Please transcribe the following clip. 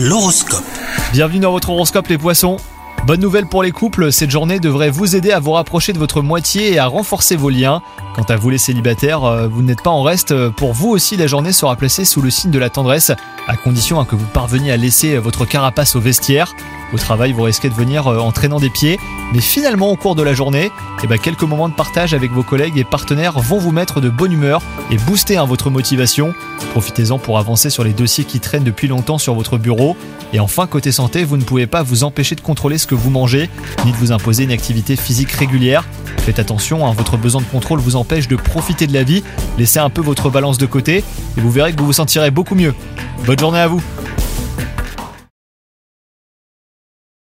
L'horoscope. Bienvenue dans votre horoscope les poissons. Bonne nouvelle pour les couples, cette journée devrait vous aider à vous rapprocher de votre moitié et à renforcer vos liens. Quant à vous les célibataires, euh, vous n'êtes pas en reste, pour vous aussi la journée sera placée sous le signe de la tendresse, à condition hein, que vous parveniez à laisser votre carapace au vestiaire. Au travail, vous risquez de venir euh, en traînant des pieds, mais finalement au cours de la journée, eh ben, quelques moments de partage avec vos collègues et partenaires vont vous mettre de bonne humeur et booster hein, votre motivation. Profitez-en pour avancer sur les dossiers qui traînent depuis longtemps sur votre bureau. Et enfin, côté santé, vous ne pouvez pas vous empêcher de contrôler ce que vous mangez, ni de vous imposer une activité physique régulière. Faites attention, hein, votre besoin de contrôle vous empêche de profiter de la vie. Laissez un peu votre balance de côté et vous verrez que vous vous sentirez beaucoup mieux. Bonne journée à vous